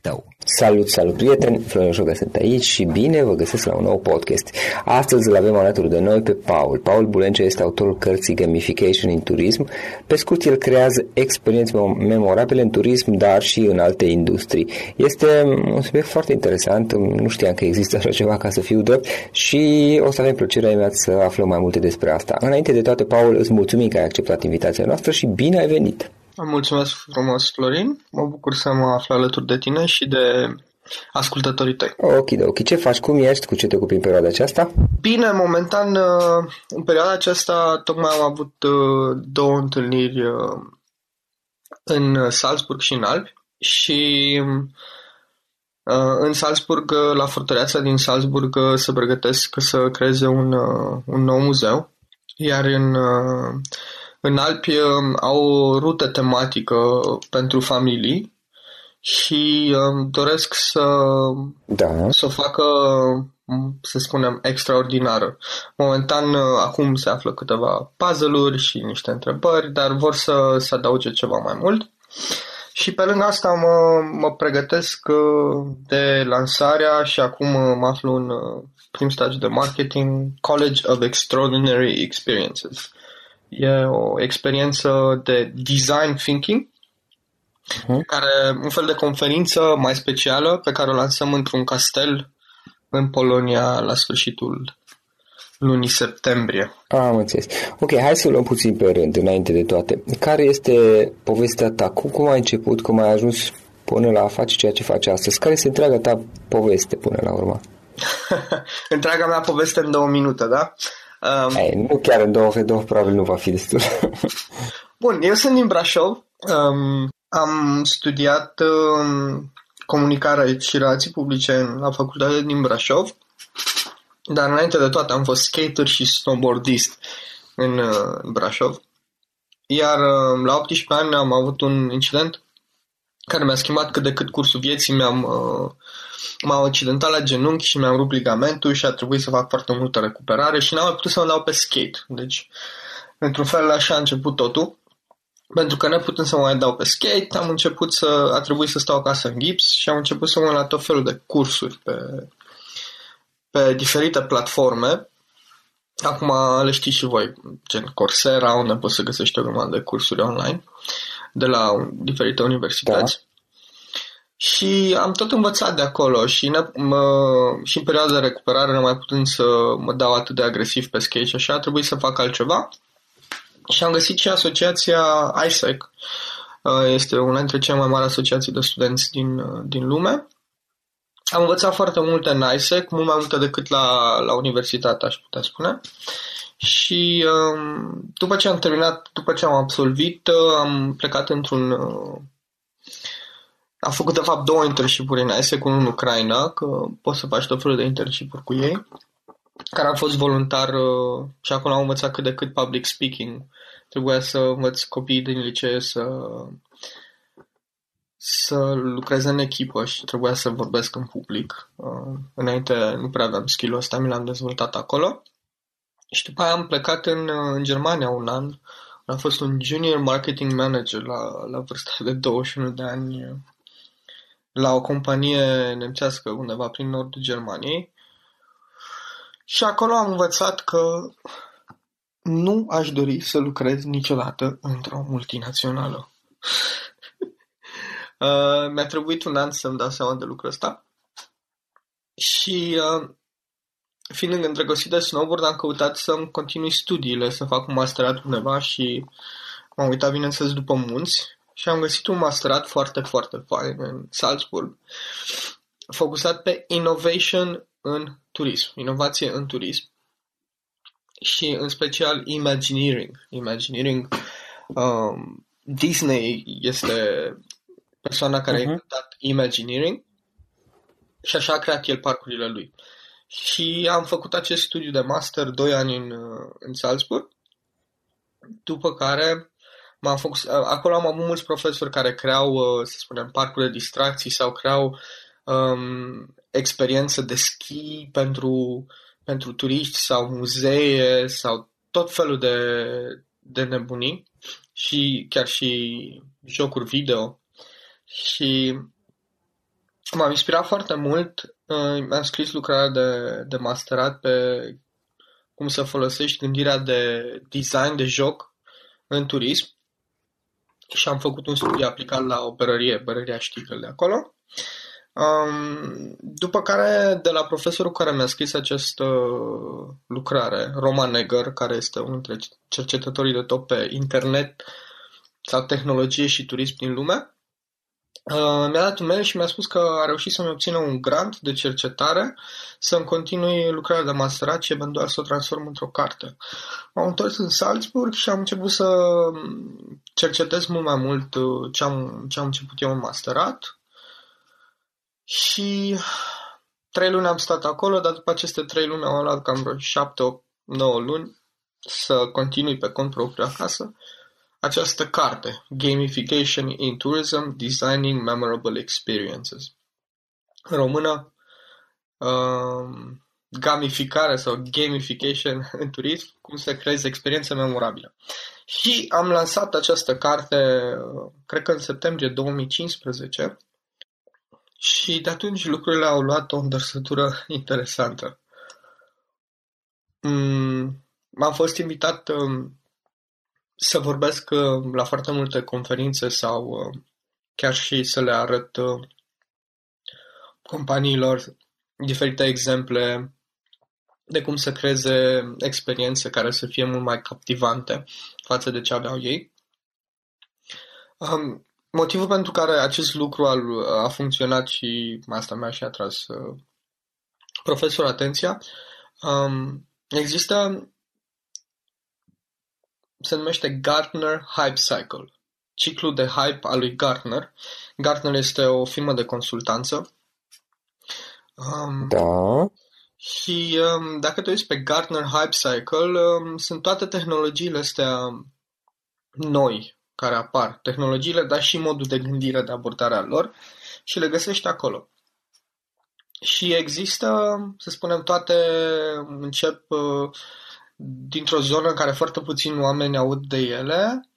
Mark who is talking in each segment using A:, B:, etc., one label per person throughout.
A: tău.
B: Salut, salut prieteni, Florin Joga sunt aici și bine vă găsesc la un nou podcast. Astăzi îl avem alături de noi pe Paul. Paul Bulencea este autorul cărții Gamification în turism. Pe scurt, el creează experiențe memorabile în turism, dar și în alte industrii. Este un subiect foarte interesant, nu știam că există așa ceva ca să fiu drept și o să avem plăcerea imediat să aflăm mai multe despre asta. Înainte de toate, Paul, îți mulțumim că ai acceptat invitația noastră și bine ai venit!
C: Mulțumesc frumos, Florin. Mă bucur să mă aflu alături de tine și de ascultătorii tăi.
B: Ok, ok. Ce faci? Cum ești? Cu ce te ocupi în perioada aceasta?
C: Bine, momentan, uh, în perioada aceasta, tocmai am avut uh, două întâlniri uh, în Salzburg și în Alpi și în Salzburg, la fortăreața din Salzburg, se pregătesc să creeze un, un nou muzeu, iar în în Alpi um, au o rută tematică pentru familii și um, doresc să,
B: da.
C: să o facă, um, să spunem, extraordinară. Momentan, uh, acum se află câteva puzzle-uri și niște întrebări, dar vor să, să adauge ceva mai mult. Și pe lângă asta mă, mă pregătesc uh, de lansarea și acum uh, mă aflu în prim stagiu de marketing, College of Extraordinary Experiences. E o experiență de design thinking, uh-huh. care un fel de conferință mai specială pe care o lansăm într-un castel în Polonia la sfârșitul lunii septembrie.
B: Am înțeles. Ok, hai să luăm puțin pe rând, înainte de toate. Care este povestea ta? Cum, cum ai început? Cum ai ajuns până la a face ceea ce faci astăzi? Care este întreaga ta poveste până la urmă?
C: întreaga mea poveste în două minute, da?
B: Um, Ei, nu chiar în două, că două probabil nu va fi destul.
C: Bun, eu sunt din Brașov. Um, am studiat um, comunicare și relații publice la facultatea din Brașov. Dar înainte de toate am fost skater și snowboardist în uh, Brașov. Iar uh, la 18 ani am avut un incident care mi-a schimbat cât de cât cursul vieții. Mi-am, uh, m-am accidentat la genunchi și mi-am rupt ligamentul și a trebuit să fac foarte multă recuperare și n-am mai putut să mă dau pe skate. Deci, într-un fel, așa a început totul. Pentru că neputând să mă mai dau pe skate, am început să, a trebuit să stau acasă în gips și am început să mă la tot felul de cursuri pe, pe diferite platforme. Acum le știți și voi, gen Coursera, unde poți să găsești o grămadă de cursuri online de la diferite universități. Da. Și am tot învățat de acolo și, ne, mă, și în perioada de recuperare, nu mai putând să mă dau atât de agresiv pe skate și așa, a trebuit să fac altceva. Și am găsit și asociația ISEC. Este una dintre cele mai mari asociații de studenți din, din lume am învățat foarte multe în ISEC, mult mai multe decât la, la universitate, aș putea spune. Și um, după ce am terminat, după ce am absolvit, uh, am plecat într-un... Uh, am făcut, de fapt, două internship-uri în ISEC, unul în Ucraina, că poți să faci tot felul de internship cu ei, care am fost voluntar uh, și acolo am învățat cât de cât public speaking. Trebuia să învăț copiii din licee să să lucrez în echipă și trebuia să vorbesc în public. Uh, înainte nu prea aveam skill-ul ăsta, mi l-am dezvoltat acolo. Și după aia am plecat în, uh, în Germania un an. Am fost un junior marketing manager la, la vârsta de 21 de ani uh, la o companie nemțească undeva prin nordul Germaniei. Și acolo am învățat că nu aș dori să lucrez niciodată într-o multinațională. Uh, mi-a trebuit un an să-mi dau seama de lucrul ăsta. Și uh, fiind îndrăgostit de snowboard, am căutat să-mi continui studiile, să fac un masterat undeva și m-am uitat, bineînțeles, după munți și am găsit un masterat foarte, foarte fain în Salzburg, focusat pe innovation în turism, inovație în turism și în special Imagineering. Imagineering, um, Disney este persoana care uh-huh. a mhm. inventat Imagineering și așa a creat el parcurile lui. Și am făcut acest studiu de master 2 ani în, în Salzburg, după care m-am făcut, acolo am avut mulți profesori care creau, să spunem, parcuri de distracții sau creau um, experiențe de schi pentru, pentru turiști sau muzee sau tot felul de, de nebunii și chiar și jocuri video. Și m-am inspirat foarte mult. Uh, mi-am scris lucrarea de, de masterat pe cum să folosești gândirea de design de joc în turism și am făcut un studiu aplicat la o bărărie, bărăria Știgăl de acolo. Um, după care, de la profesorul care mi-a scris această lucrare, Roman Neger, care este unul dintre cercetătorii de top pe internet sau tehnologie și turism din lume, Uh, mi-a dat un mail și mi-a spus că a reușit să-mi obțină un grant de cercetare să-mi continui lucrarea de masterat și eventual să o transform într-o carte. M-am întors în Salzburg și am început să cercetez mult mai mult uh, ce am, ce am început eu în masterat și trei luni am stat acolo, dar după aceste trei luni am luat cam vreo șapte, opt, nouă luni să continui pe cont propriu acasă această carte, Gamification in Tourism: Designing Memorable Experiences. În română, um, gamificare sau gamification în turism, cum să creezi experiențe memorabile. Și am lansat această carte, cred că în septembrie 2015, și de atunci lucrurile au luat o învărsătură interesantă. am fost invitat um, să vorbesc uh, la foarte multe conferințe sau uh, chiar și să le arăt uh, companiilor diferite exemple de cum să creeze experiențe care să fie mult mai captivante față de ce aveau ei. Um, motivul pentru care acest lucru a, a funcționat și asta mi-a și atras uh, profesor atenția, um, există, se numește Gartner Hype Cycle, ciclu de hype al lui Gartner. Gartner este o firmă de consultanță.
B: Um, da.
C: Și um, dacă te uiți pe Gartner Hype Cycle, um, sunt toate tehnologiile astea noi care apar. Tehnologiile, dar și modul de gândire, de abordare a lor și le găsești acolo. Și există, să spunem, toate încep uh, dintr-o zonă în care foarte puțini oameni aud de ele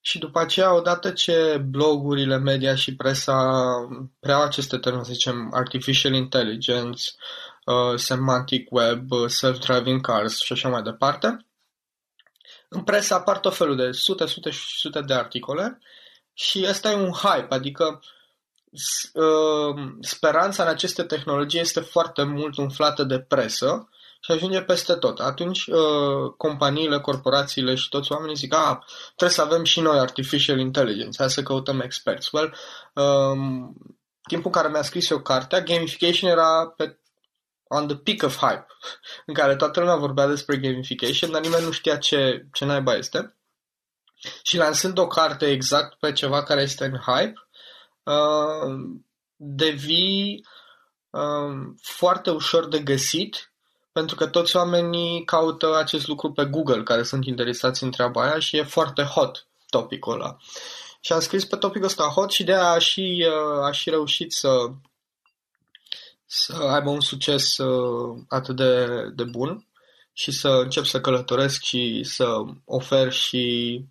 C: și după aceea, odată ce blogurile, media și presa preau aceste termeni, să zicem, artificial intelligence, uh, semantic web, uh, self-driving cars și așa mai departe, în presă apar tot felul de sute, sute și sute de articole și ăsta e un hype, adică uh, speranța în aceste tehnologii este foarte mult umflată de presă și ajunge peste tot. Atunci uh, companiile, corporațiile și toți oamenii zic, a, trebuie să avem și noi artificial intelligence, hai să căutăm experți. Well, um, timpul în care mi-a scris eu cartea, gamification era pe on the peak of hype, în care toată lumea vorbea despre gamification, dar nimeni nu știa ce, ce naiba este. Și lansând o carte exact pe ceva care este în hype, uh, devii uh, foarte ușor de găsit pentru că toți oamenii caută acest lucru pe Google, care sunt interesați în treaba aia și e foarte hot topicul ăla. Și am scris pe topicul ăsta hot și de aia a și, uh, a și reușit să, să aibă un succes uh, atât de, de bun și să încep să călătoresc și să ofer și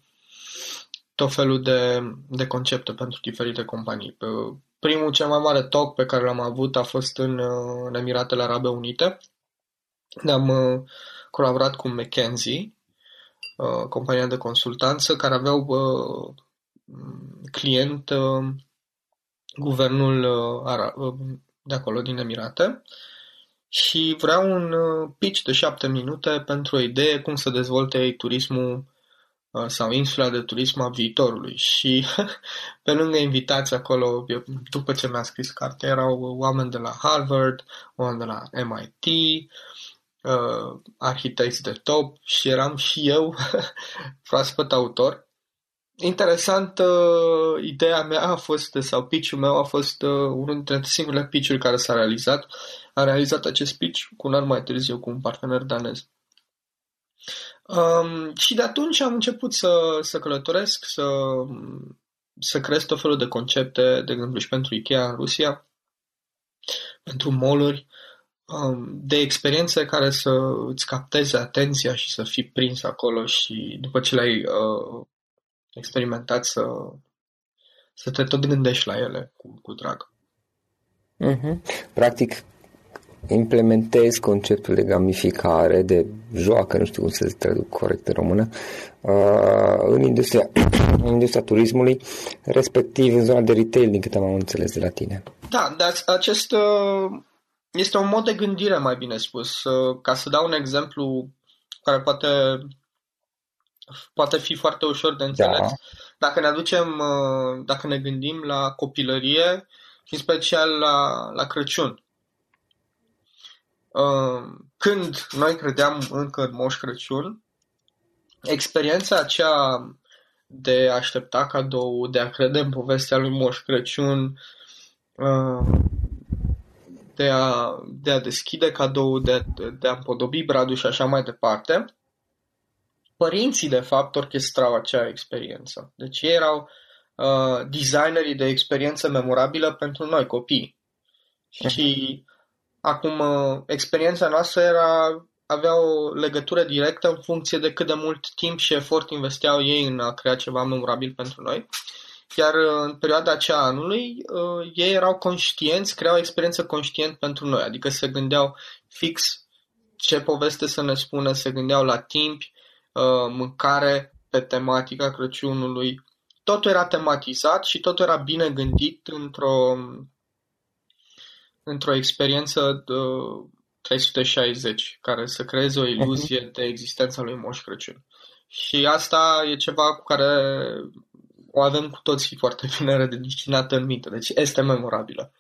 C: tot felul de, de concepte pentru diferite companii. Primul cel mai mare talk pe care l-am avut a fost în, uh, în Emiratele Arabe Unite, am uh, colaborat cu McKenzie, uh, compania de consultanță, care aveau uh, client guvernul de acolo, din Emirate, și vreau un pitch de șapte minute pentru o idee cum să dezvolte turismul sau insula de turism a viitorului. Și pe lângă invitați acolo, după ce mi-a scris cartea, erau oameni de la Harvard, oameni de la MIT, uh, arhitecți de top și eram și eu proaspăt autor. Interesant, uh, ideea mea a fost, sau pitch-ul meu a fost uh, unul dintre singurele pitch-uri care s-a realizat. Am realizat acest pitch cu un an mai târziu cu un partener danez. Um, și de atunci am început să, să călătoresc, să, să creez tot felul de concepte, de exemplu și pentru Ikea în Rusia, pentru mall Um, de experiențe care să îți capteze atenția și să fii prins acolo și după ce le-ai uh, experimentat să, să te tot gândești la ele cu, cu drag.
B: Uh-huh. Practic, implementezi conceptul de gamificare, de joacă, nu știu cum să se traduc corect în română, uh, în industria, în industria turismului, respectiv în zona de retail, din câte am înțeles de la tine.
C: Da, dar acest uh, este un mod de gândire, mai bine spus. Ca să dau un exemplu care poate, poate fi foarte ușor de înțeles. Da. Dacă ne aducem, dacă ne gândim la copilărie și în special la, la Crăciun. Când noi credeam încă în Moș Crăciun, experiența aceea de a aștepta cadou, de a crede în povestea lui Moș Crăciun, de a, de a deschide cadou, de, de, de a împodobi bradul și așa mai departe, părinții, de fapt, orchestrau acea experiență. Deci ei erau uh, designerii de experiență memorabilă pentru noi, copii. Și acum, uh, experiența noastră era avea o legătură directă în funcție de cât de mult timp și efort investeau ei în a crea ceva memorabil pentru noi. Iar uh, în perioada aceea anului, uh, ei erau conștienți, creau o experiență conștient pentru noi, adică se gândeau fix ce poveste să ne spună, se gândeau la timp uh, mâncare pe tematica Crăciunului. Totul era tematizat și totul era bine gândit într-o, într-o experiență de 360, care să creeze o iluzie mhm. de existența lui Moș Crăciun. Și asta e ceva cu care o avem cu toții foarte bine redestinată în minte. Deci este memorabilă.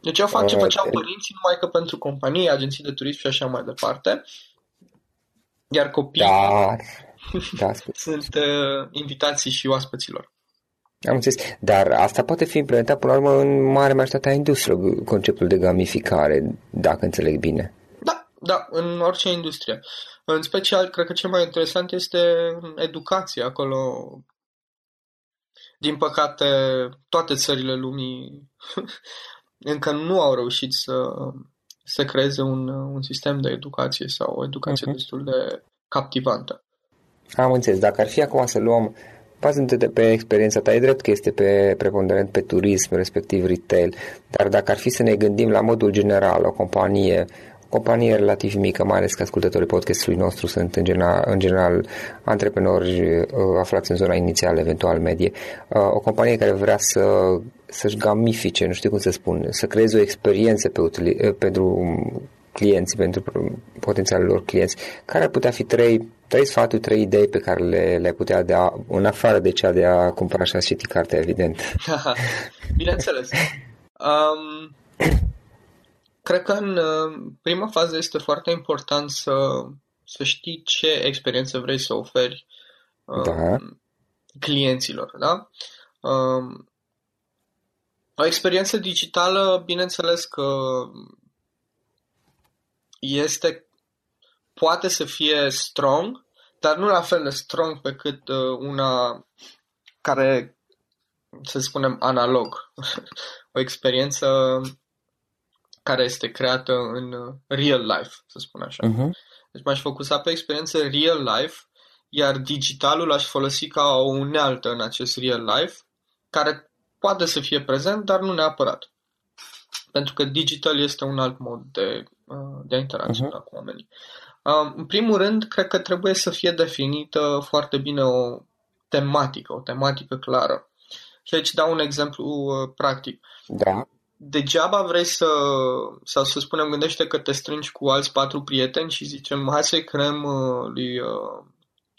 C: Deci eu fac ce făceau părinții, numai că pentru companii, agenții de turism și așa mai departe. Iar copiii
B: Dar, da,
C: sunt uh, invitații și oaspeților.
B: Am înțeles. Dar asta poate fi implementat până la urmă în mare majoritate a industriei, conceptul de gamificare, dacă înțeleg bine.
C: Da, da, în orice industrie. În special, cred că cel mai interesant este educația acolo. Din păcate, toate țările lumii încă nu au reușit să, să creeze un, un sistem de educație sau o educație uh-huh. destul de captivantă.
B: Am înțeles. Dacă ar fi acum să luăm, bazându-te pe experiența ta, e drept că este pe preponderent pe turism, respectiv retail, dar dacă ar fi să ne gândim la modul general, o companie companie relativ mică, mai ales că ascultătorii podcastului nostru sunt în general, în general antreprenori uh, aflați în zona inițială, eventual medie, uh, o companie care vrea să, să-și gamifice, nu știu cum să spun, să creeze o experiență pe utili, uh, pentru clienții, pentru potențialul lor clienți, care ar putea fi trei, trei sfaturi, trei idei pe care le, le putea da, în afară de cea de a cumpăra și a citi cartea, evident.
C: Bineînțeles. Um, Cred că în uh, prima fază este foarte important să, să știi ce experiență vrei să oferi uh, da. clienților. Da? Um, o experiență digitală, bineînțeles că este, poate să fie strong, dar nu la fel de strong pe cât uh, una care, să spunem, analog. o experiență care este creată în uh, real life, să spun așa. Uh-huh. Deci m-aș focusa pe experiență real life, iar digitalul aș folosi ca o unealtă în acest real life, care poate să fie prezent, dar nu neapărat. Pentru că digital este un alt mod de, uh, de a interacționa uh-huh. cu oamenii. Um, în primul rând, cred că trebuie să fie definită foarte bine o tematică, o tematică clară. Și aici dau un exemplu uh, practic.
B: Da
C: degeaba vrei să, sau să spunem, gândește că te strângi cu alți patru prieteni și zicem, hai să-i creăm uh, lui, uh,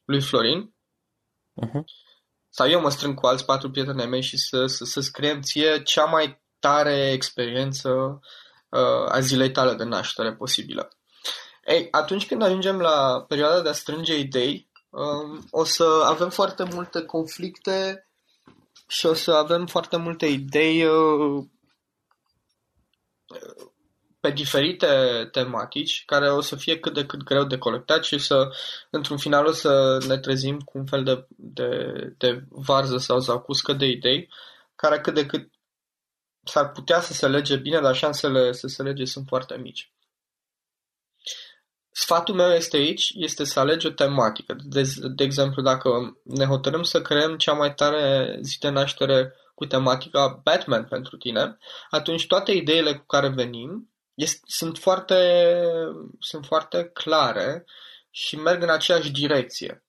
C: lui Florin. Uh-huh. Sau eu mă strâng cu alți patru prieteni ai mei și să, să, să scriem ție cea mai tare experiență uh, a zilei tale de naștere posibilă. Ei, atunci când ajungem la perioada de a strânge idei, uh, o să avem foarte multe conflicte și o să avem foarte multe idei uh, pe diferite tematici care o să fie cât de cât greu de colectat și să, într-un final, o să ne trezim cu un fel de, de, de varză sau zacuscă de idei care cât de cât s-ar putea să se lege bine, dar șansele să se lege sunt foarte mici. Sfatul meu este aici, este să alegi o tematică. De, de exemplu, dacă ne hotărâm să creăm cea mai tare zi de naștere cu tematica Batman pentru tine, atunci toate ideile cu care venim este, sunt, foarte, sunt foarte clare și merg în aceeași direcție.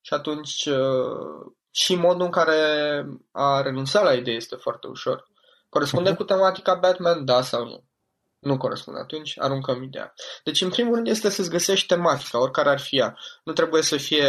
C: Și atunci uh, și modul în care a renunțat la idee este foarte ușor. Corespunde uh-huh. cu tematica Batman, da sau nu? Nu corespunde. Atunci aruncăm ideea. Deci, în primul rând, este să-ți găsești tematica, oricare ar fi ea. Nu trebuie să fie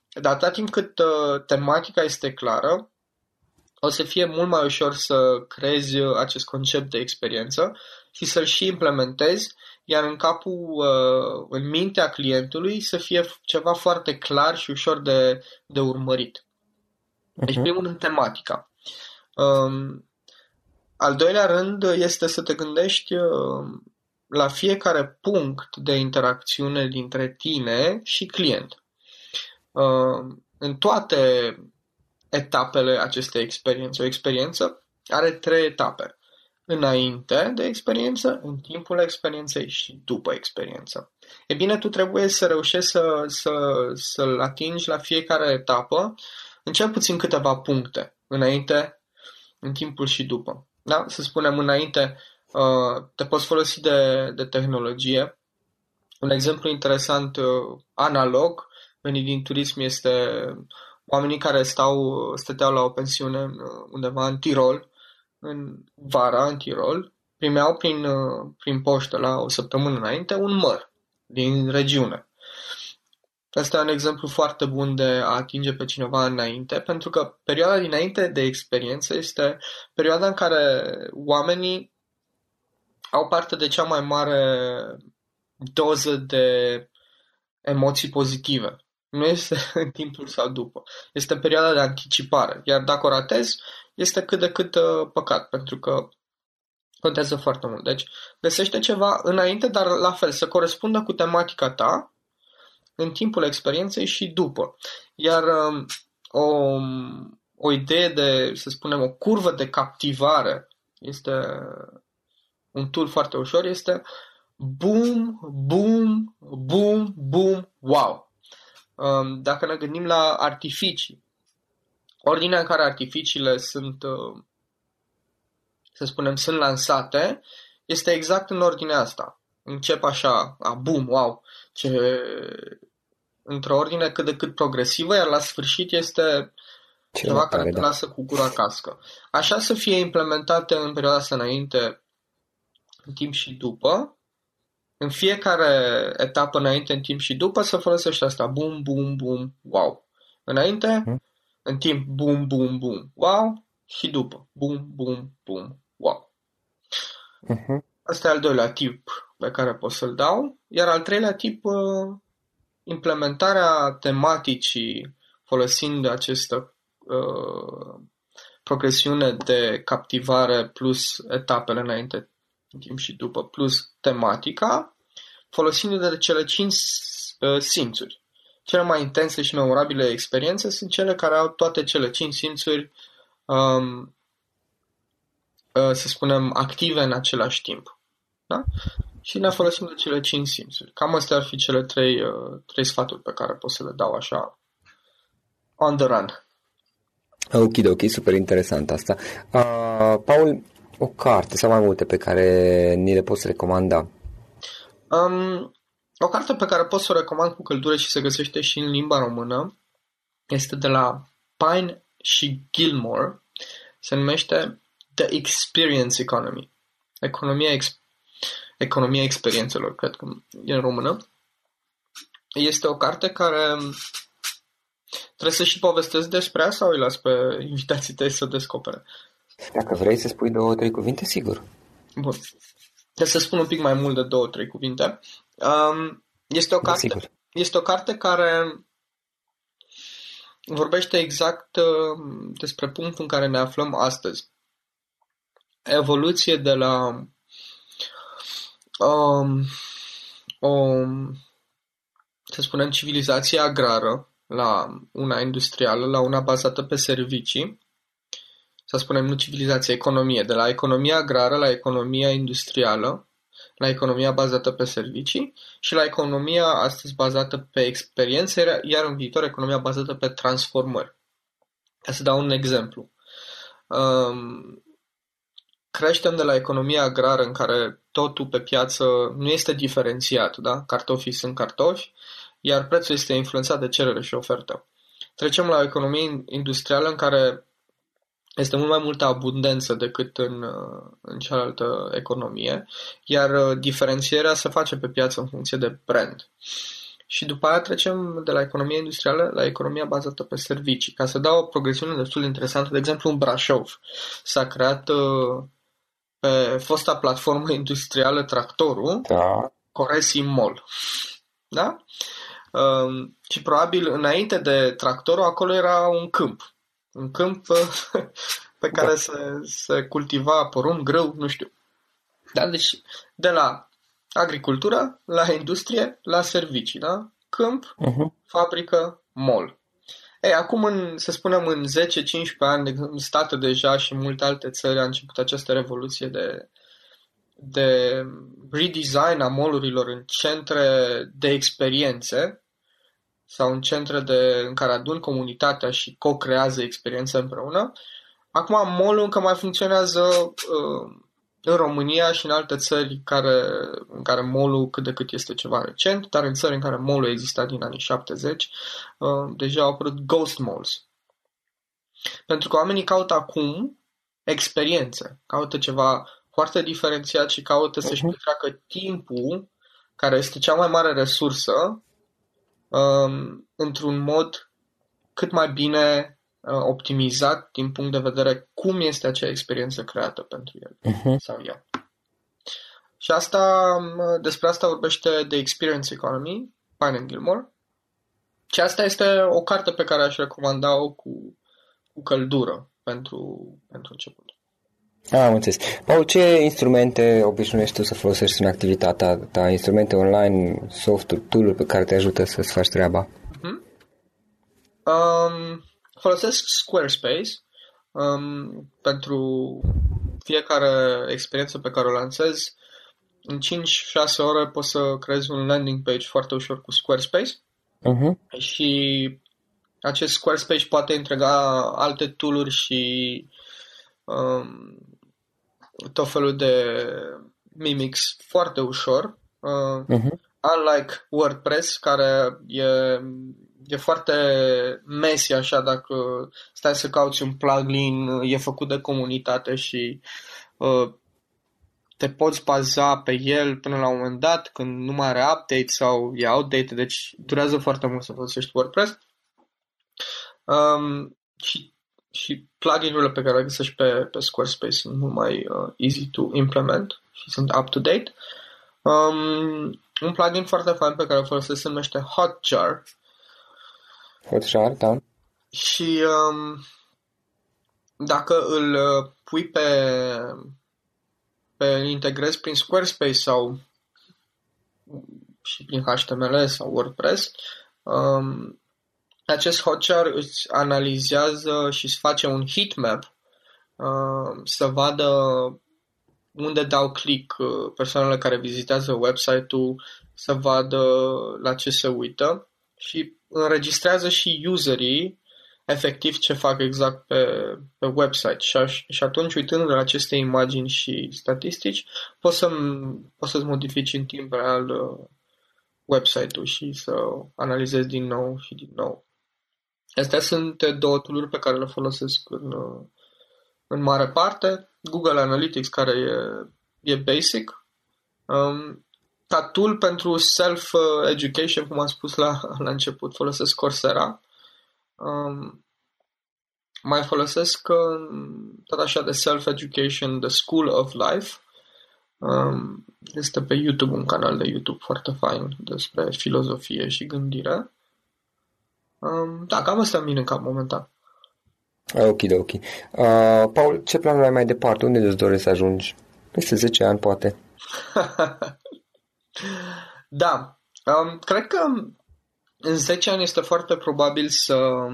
C: Dar atâta timp cât uh, tematica este clară, o să fie mult mai ușor să creezi uh, acest concept de experiență și să-l și implementezi, iar în capul, uh, în mintea clientului să fie ceva foarte clar și ușor de, de urmărit. Deci, uh-huh. primul rând, tematica. Um, al doilea rând este să te gândești uh, la fiecare punct de interacțiune dintre tine și client. Uh, în toate etapele acestei experiențe. O experiență are trei etape. Înainte de experiență, în timpul experienței și după experiență. E bine, tu trebuie să reușești să, să, să-l atingi la fiecare etapă în cel puțin câteva puncte. Înainte, în timpul și după. Da? Să spunem înainte, uh, te poți folosi de, de tehnologie. Un exemplu interesant uh, analog venit din turism este oamenii care stau, stăteau la o pensiune undeva în Tirol, în vara în Tirol, primeau prin, prin poștă la o săptămână înainte un măr din regiune. Asta e un exemplu foarte bun de a atinge pe cineva înainte, pentru că perioada dinainte de experiență este perioada în care oamenii au parte de cea mai mare doză de emoții pozitive. Nu este în timpul sau după. Este perioada de anticipare. Iar dacă o ratezi, este cât de cât uh, păcat, pentru că contează foarte mult. Deci, găsește ceva înainte, dar la fel, să corespundă cu tematica ta în timpul experienței și după. Iar um, o, o idee de, să spunem, o curvă de captivare este un tool foarte ușor, este boom, boom, boom, boom, wow. Um, dacă ne gândim la artificii, ordinea în care artificiile sunt, uh, să spunem, sunt lansate, este exact în ordinea asta. Încep așa, a, bum, wow, ce, într-o ordine cât de cât progresivă, iar la sfârșit este ce ceva care te da. lasă cu gura cască. Așa să fie implementate în perioada asta înainte, în timp și după, în fiecare etapă înainte, în timp și după, să folosești asta. Bum, bum, bum, wow. Înainte, hmm? în timp, bum, bum, bum, wow. Și după, bum, bum, bum, wow. Uh-huh. Asta e al doilea tip pe care pot să-l dau. Iar al treilea tip, uh, implementarea tematicii folosind această uh, progresiune de captivare plus etapele înainte în timp și după, plus tematica, folosindu de cele cinci uh, simțuri. Cele mai intense și memorabile experiențe sunt cele care au toate cele cinci simțuri, um, uh, să spunem, active în același timp. Da? Și ne folosim de cele cinci simțuri. Cam astea ar fi cele trei, uh, trei sfaturi pe care pot să le dau așa on the run.
B: Ok, ok, super interesant asta. Uh, Paul, o carte sau mai multe pe care ni le poți recomanda?
C: Um, o carte pe care pot să o recomand cu căldură și se găsește și în limba română este de la Pine și Gilmore. Se numește The Experience Economy. Economia, ex- economia experiențelor, cred că e în română. Este o carte care trebuie să și povestesc despre ea sau îi las pe invitații tăi să descopere?
B: Dacă vrei să spui două, trei cuvinte, sigur.
C: Bun. Trebuie să spun un pic mai mult de două, trei cuvinte. Um, este, o da, carte, da, este o carte care vorbește exact uh, despre punctul în care ne aflăm astăzi. Evoluție de la um, o, să spunem, civilizație agrară la una industrială, la una bazată pe servicii, să spunem, nu civilizație, economie, de la economia agrară la economia industrială, la economia bazată pe servicii și la economia astăzi bazată pe experiențe, iar în viitor economia bazată pe transformări. Ca să dau un exemplu. Um, creștem de la economia agrară în care totul pe piață nu este diferențiat, da? cartofii sunt cartofi, iar prețul este influențat de cerere și ofertă. Trecem la o economie industrială în care este mult mai multă abundență decât în, în cealaltă economie, iar uh, diferențierea se face pe piață în funcție de brand. Și după aia trecem de la economia industrială la economia bazată pe servicii. Ca să dau o progresiune destul de interesantă, de exemplu în Brașov s-a creat uh, pe fosta platformă industrială Tractorul, da. Coresi Mall. Da? Um, și probabil înainte de Tractorul acolo era un câmp un câmp pe care da. se, se cultiva porumb, grâu, nu știu. Da? Deci de la agricultură, la industrie, la servicii, da? Câmp, uh-huh. fabrică, mall. Ei, acum, în, să spunem, în 10-15 ani, în state deja și multe alte țări a început această revoluție de, de redesign a molurilor în centre de experiențe sau în centre de, în care adun comunitatea și co-creează experiențe împreună. Acum, molul încă mai funcționează uh, în România și în alte țări care, în care molul cât de cât este ceva recent, dar în țări în care molul exista din anii 70, uh, deja au apărut ghost malls. Pentru că oamenii caută acum experiențe, caută ceva foarte diferențiat și caută uh-huh. să-și mhm. petreacă timpul, care este cea mai mare resursă, um, într-un mod cât mai bine uh, optimizat din punct de vedere cum este acea experiență creată pentru el uh-huh. sau ea. Și asta, um, despre asta vorbește The Experience Economy, Pine and Gilmore. Și asta este o carte pe care aș recomanda-o cu, cu căldură pentru, pentru început.
B: Ah, am înțeles. Paul, ce instrumente obișnuiești tu să folosești în activitatea ta? Instrumente online, softuri, tool pe care te ajută să-ți faci treaba?
C: Uh-huh. Um, folosesc Squarespace um, pentru fiecare experiență pe care o lansez. În 5-6 ore poți să creezi un landing page foarte ușor cu Squarespace uh-huh. și acest Squarespace poate integra alte tooluri și um, tot felul de mimics foarte ușor. Uh, uh-huh. Unlike WordPress, care e, e foarte messy așa dacă stai să cauți un plugin, e făcut de comunitate și uh, te poți baza pe el până la un moment dat când nu mai are update sau e outdated, deci durează foarte mult să folosești WordPress. Um, și și plugin-urile pe care le găsești pe, pe Squarespace sunt mult mai uh, easy to implement și sunt up-to-date. Um, un plugin foarte fain pe care îl folosesc se numește Hotjar.
B: Hotjar, da.
C: Și um, dacă îl uh, pui pe, pe integrezi prin Squarespace sau și prin HTML sau WordPress, um, acest Hotjar îți analizează și îți face un heatmap uh, să vadă unde dau click uh, persoanele care vizitează website-ul, să vadă la ce se uită și înregistrează și userii efectiv ce fac exact pe, pe website și, aș, și atunci uitând la aceste imagini și statistici poți, să, poți să-ți modifici în timp real uh, website-ul și să analizezi din nou și din nou. Astea sunt două tool pe care le folosesc în, în mare parte. Google Analytics, care e, e basic. Um, ca tool pentru self-education, cum am spus la, la început, folosesc Coursera. Um, mai folosesc um, tot așa de self-education, The School of Life. Um, este pe YouTube un canal de YouTube foarte fain despre filozofie și gândire. Um, da, cam asta îmi vine în cap momentan.
B: Ok, ok. Uh, Paul, ce planuri ai mai departe? Unde îți dorești să ajungi? Peste 10 ani, poate.
C: da. Um, cred că în 10 ani este foarte probabil să,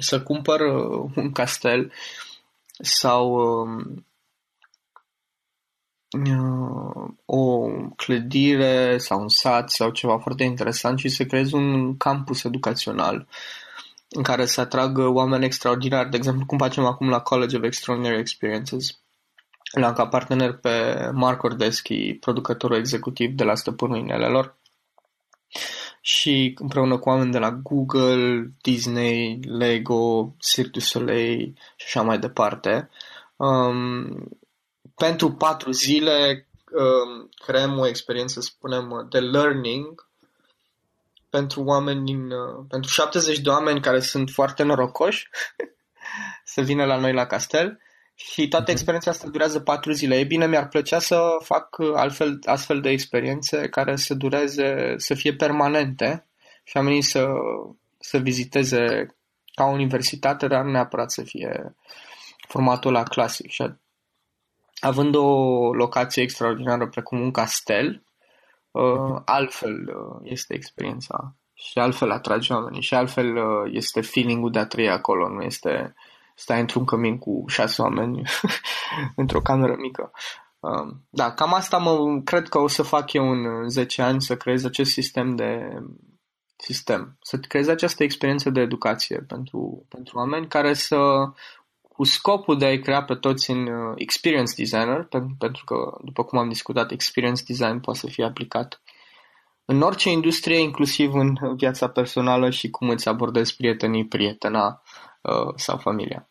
C: să cumpăr uh, un castel sau um, Uh, o clădire sau un sat sau ceva foarte interesant și să creezi un campus educațional în care să atragă oameni extraordinari. De exemplu, cum facem acum la College of Extraordinary Experiences. L-am ca partener pe Mark Ordeschi, producătorul executiv de la Stăpânul Inelelor și împreună cu oameni de la Google, Disney, Lego, Cirque du Soleil și așa mai departe. Um, pentru patru zile um, creăm o experiență, spunem, de learning pentru oameni din, uh, pentru 70 de oameni care sunt foarte norocoși să vină la noi la castel și toată mhm. experiența asta durează patru zile. E bine, mi-ar plăcea să fac altfel, astfel de experiențe care să dureze, să fie permanente și oamenii să, să viziteze ca universitate, dar nu neapărat să fie formatul la clasic. Și având o locație extraordinară precum un castel, uh, altfel uh, este experiența și altfel atragi oamenii și altfel uh, este feeling-ul de a trăi acolo, nu este stai într-un cămin cu șase oameni într-o cameră mică. Um, da, cam asta mă cred că o să fac eu în 10 ani, să creez acest sistem de sistem, să creez această experiență de educație pentru, pentru oameni care să cu scopul de a-i crea pe toți în uh, experience designer, pentru, pentru că, după cum am discutat, experience design poate să fie aplicat în orice industrie, inclusiv în viața personală și cum îți abordezi prietenii, prietena uh, sau familia.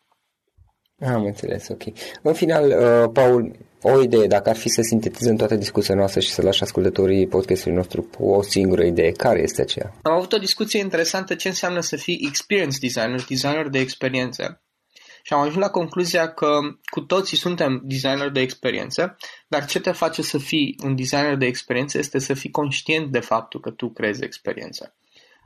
B: Am înțeles, ok. În final, uh, Paul, o idee, dacă ar fi să sintetizăm toată discuția noastră și să lași ascultătorii podcastului nostru cu o singură idee, care este aceea?
C: Am avut o discuție interesantă ce înseamnă să fii experience designer, designer de experiență. Și am ajuns la concluzia că cu toții suntem designer de experiență, dar ce te face să fii un designer de experiență este să fii conștient de faptul că tu creezi experiența.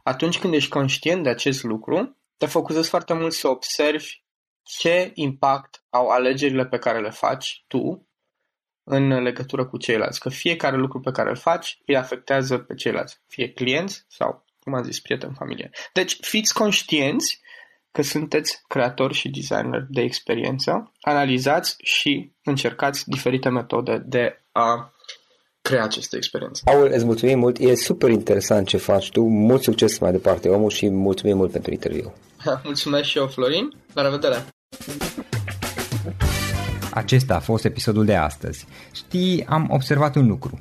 C: Atunci când ești conștient de acest lucru, te focusezi foarte mult să observi ce impact au alegerile pe care le faci tu în legătură cu ceilalți. Că fiecare lucru pe care îl faci îi afectează pe ceilalți, fie clienți sau, cum am zis, prieteni, familie. Deci fiți conștienți că sunteți creatori și designer de experiență, analizați și încercați diferite metode de a crea aceste experiențe.
B: Paul, îți mulțumim mult, e super interesant ce faci tu, mult succes mai departe omul și mulțumim mult pentru interviu.
C: Mulțumesc și eu, Florin, la revedere!
A: Acesta a fost episodul de astăzi. Știi, am observat un lucru.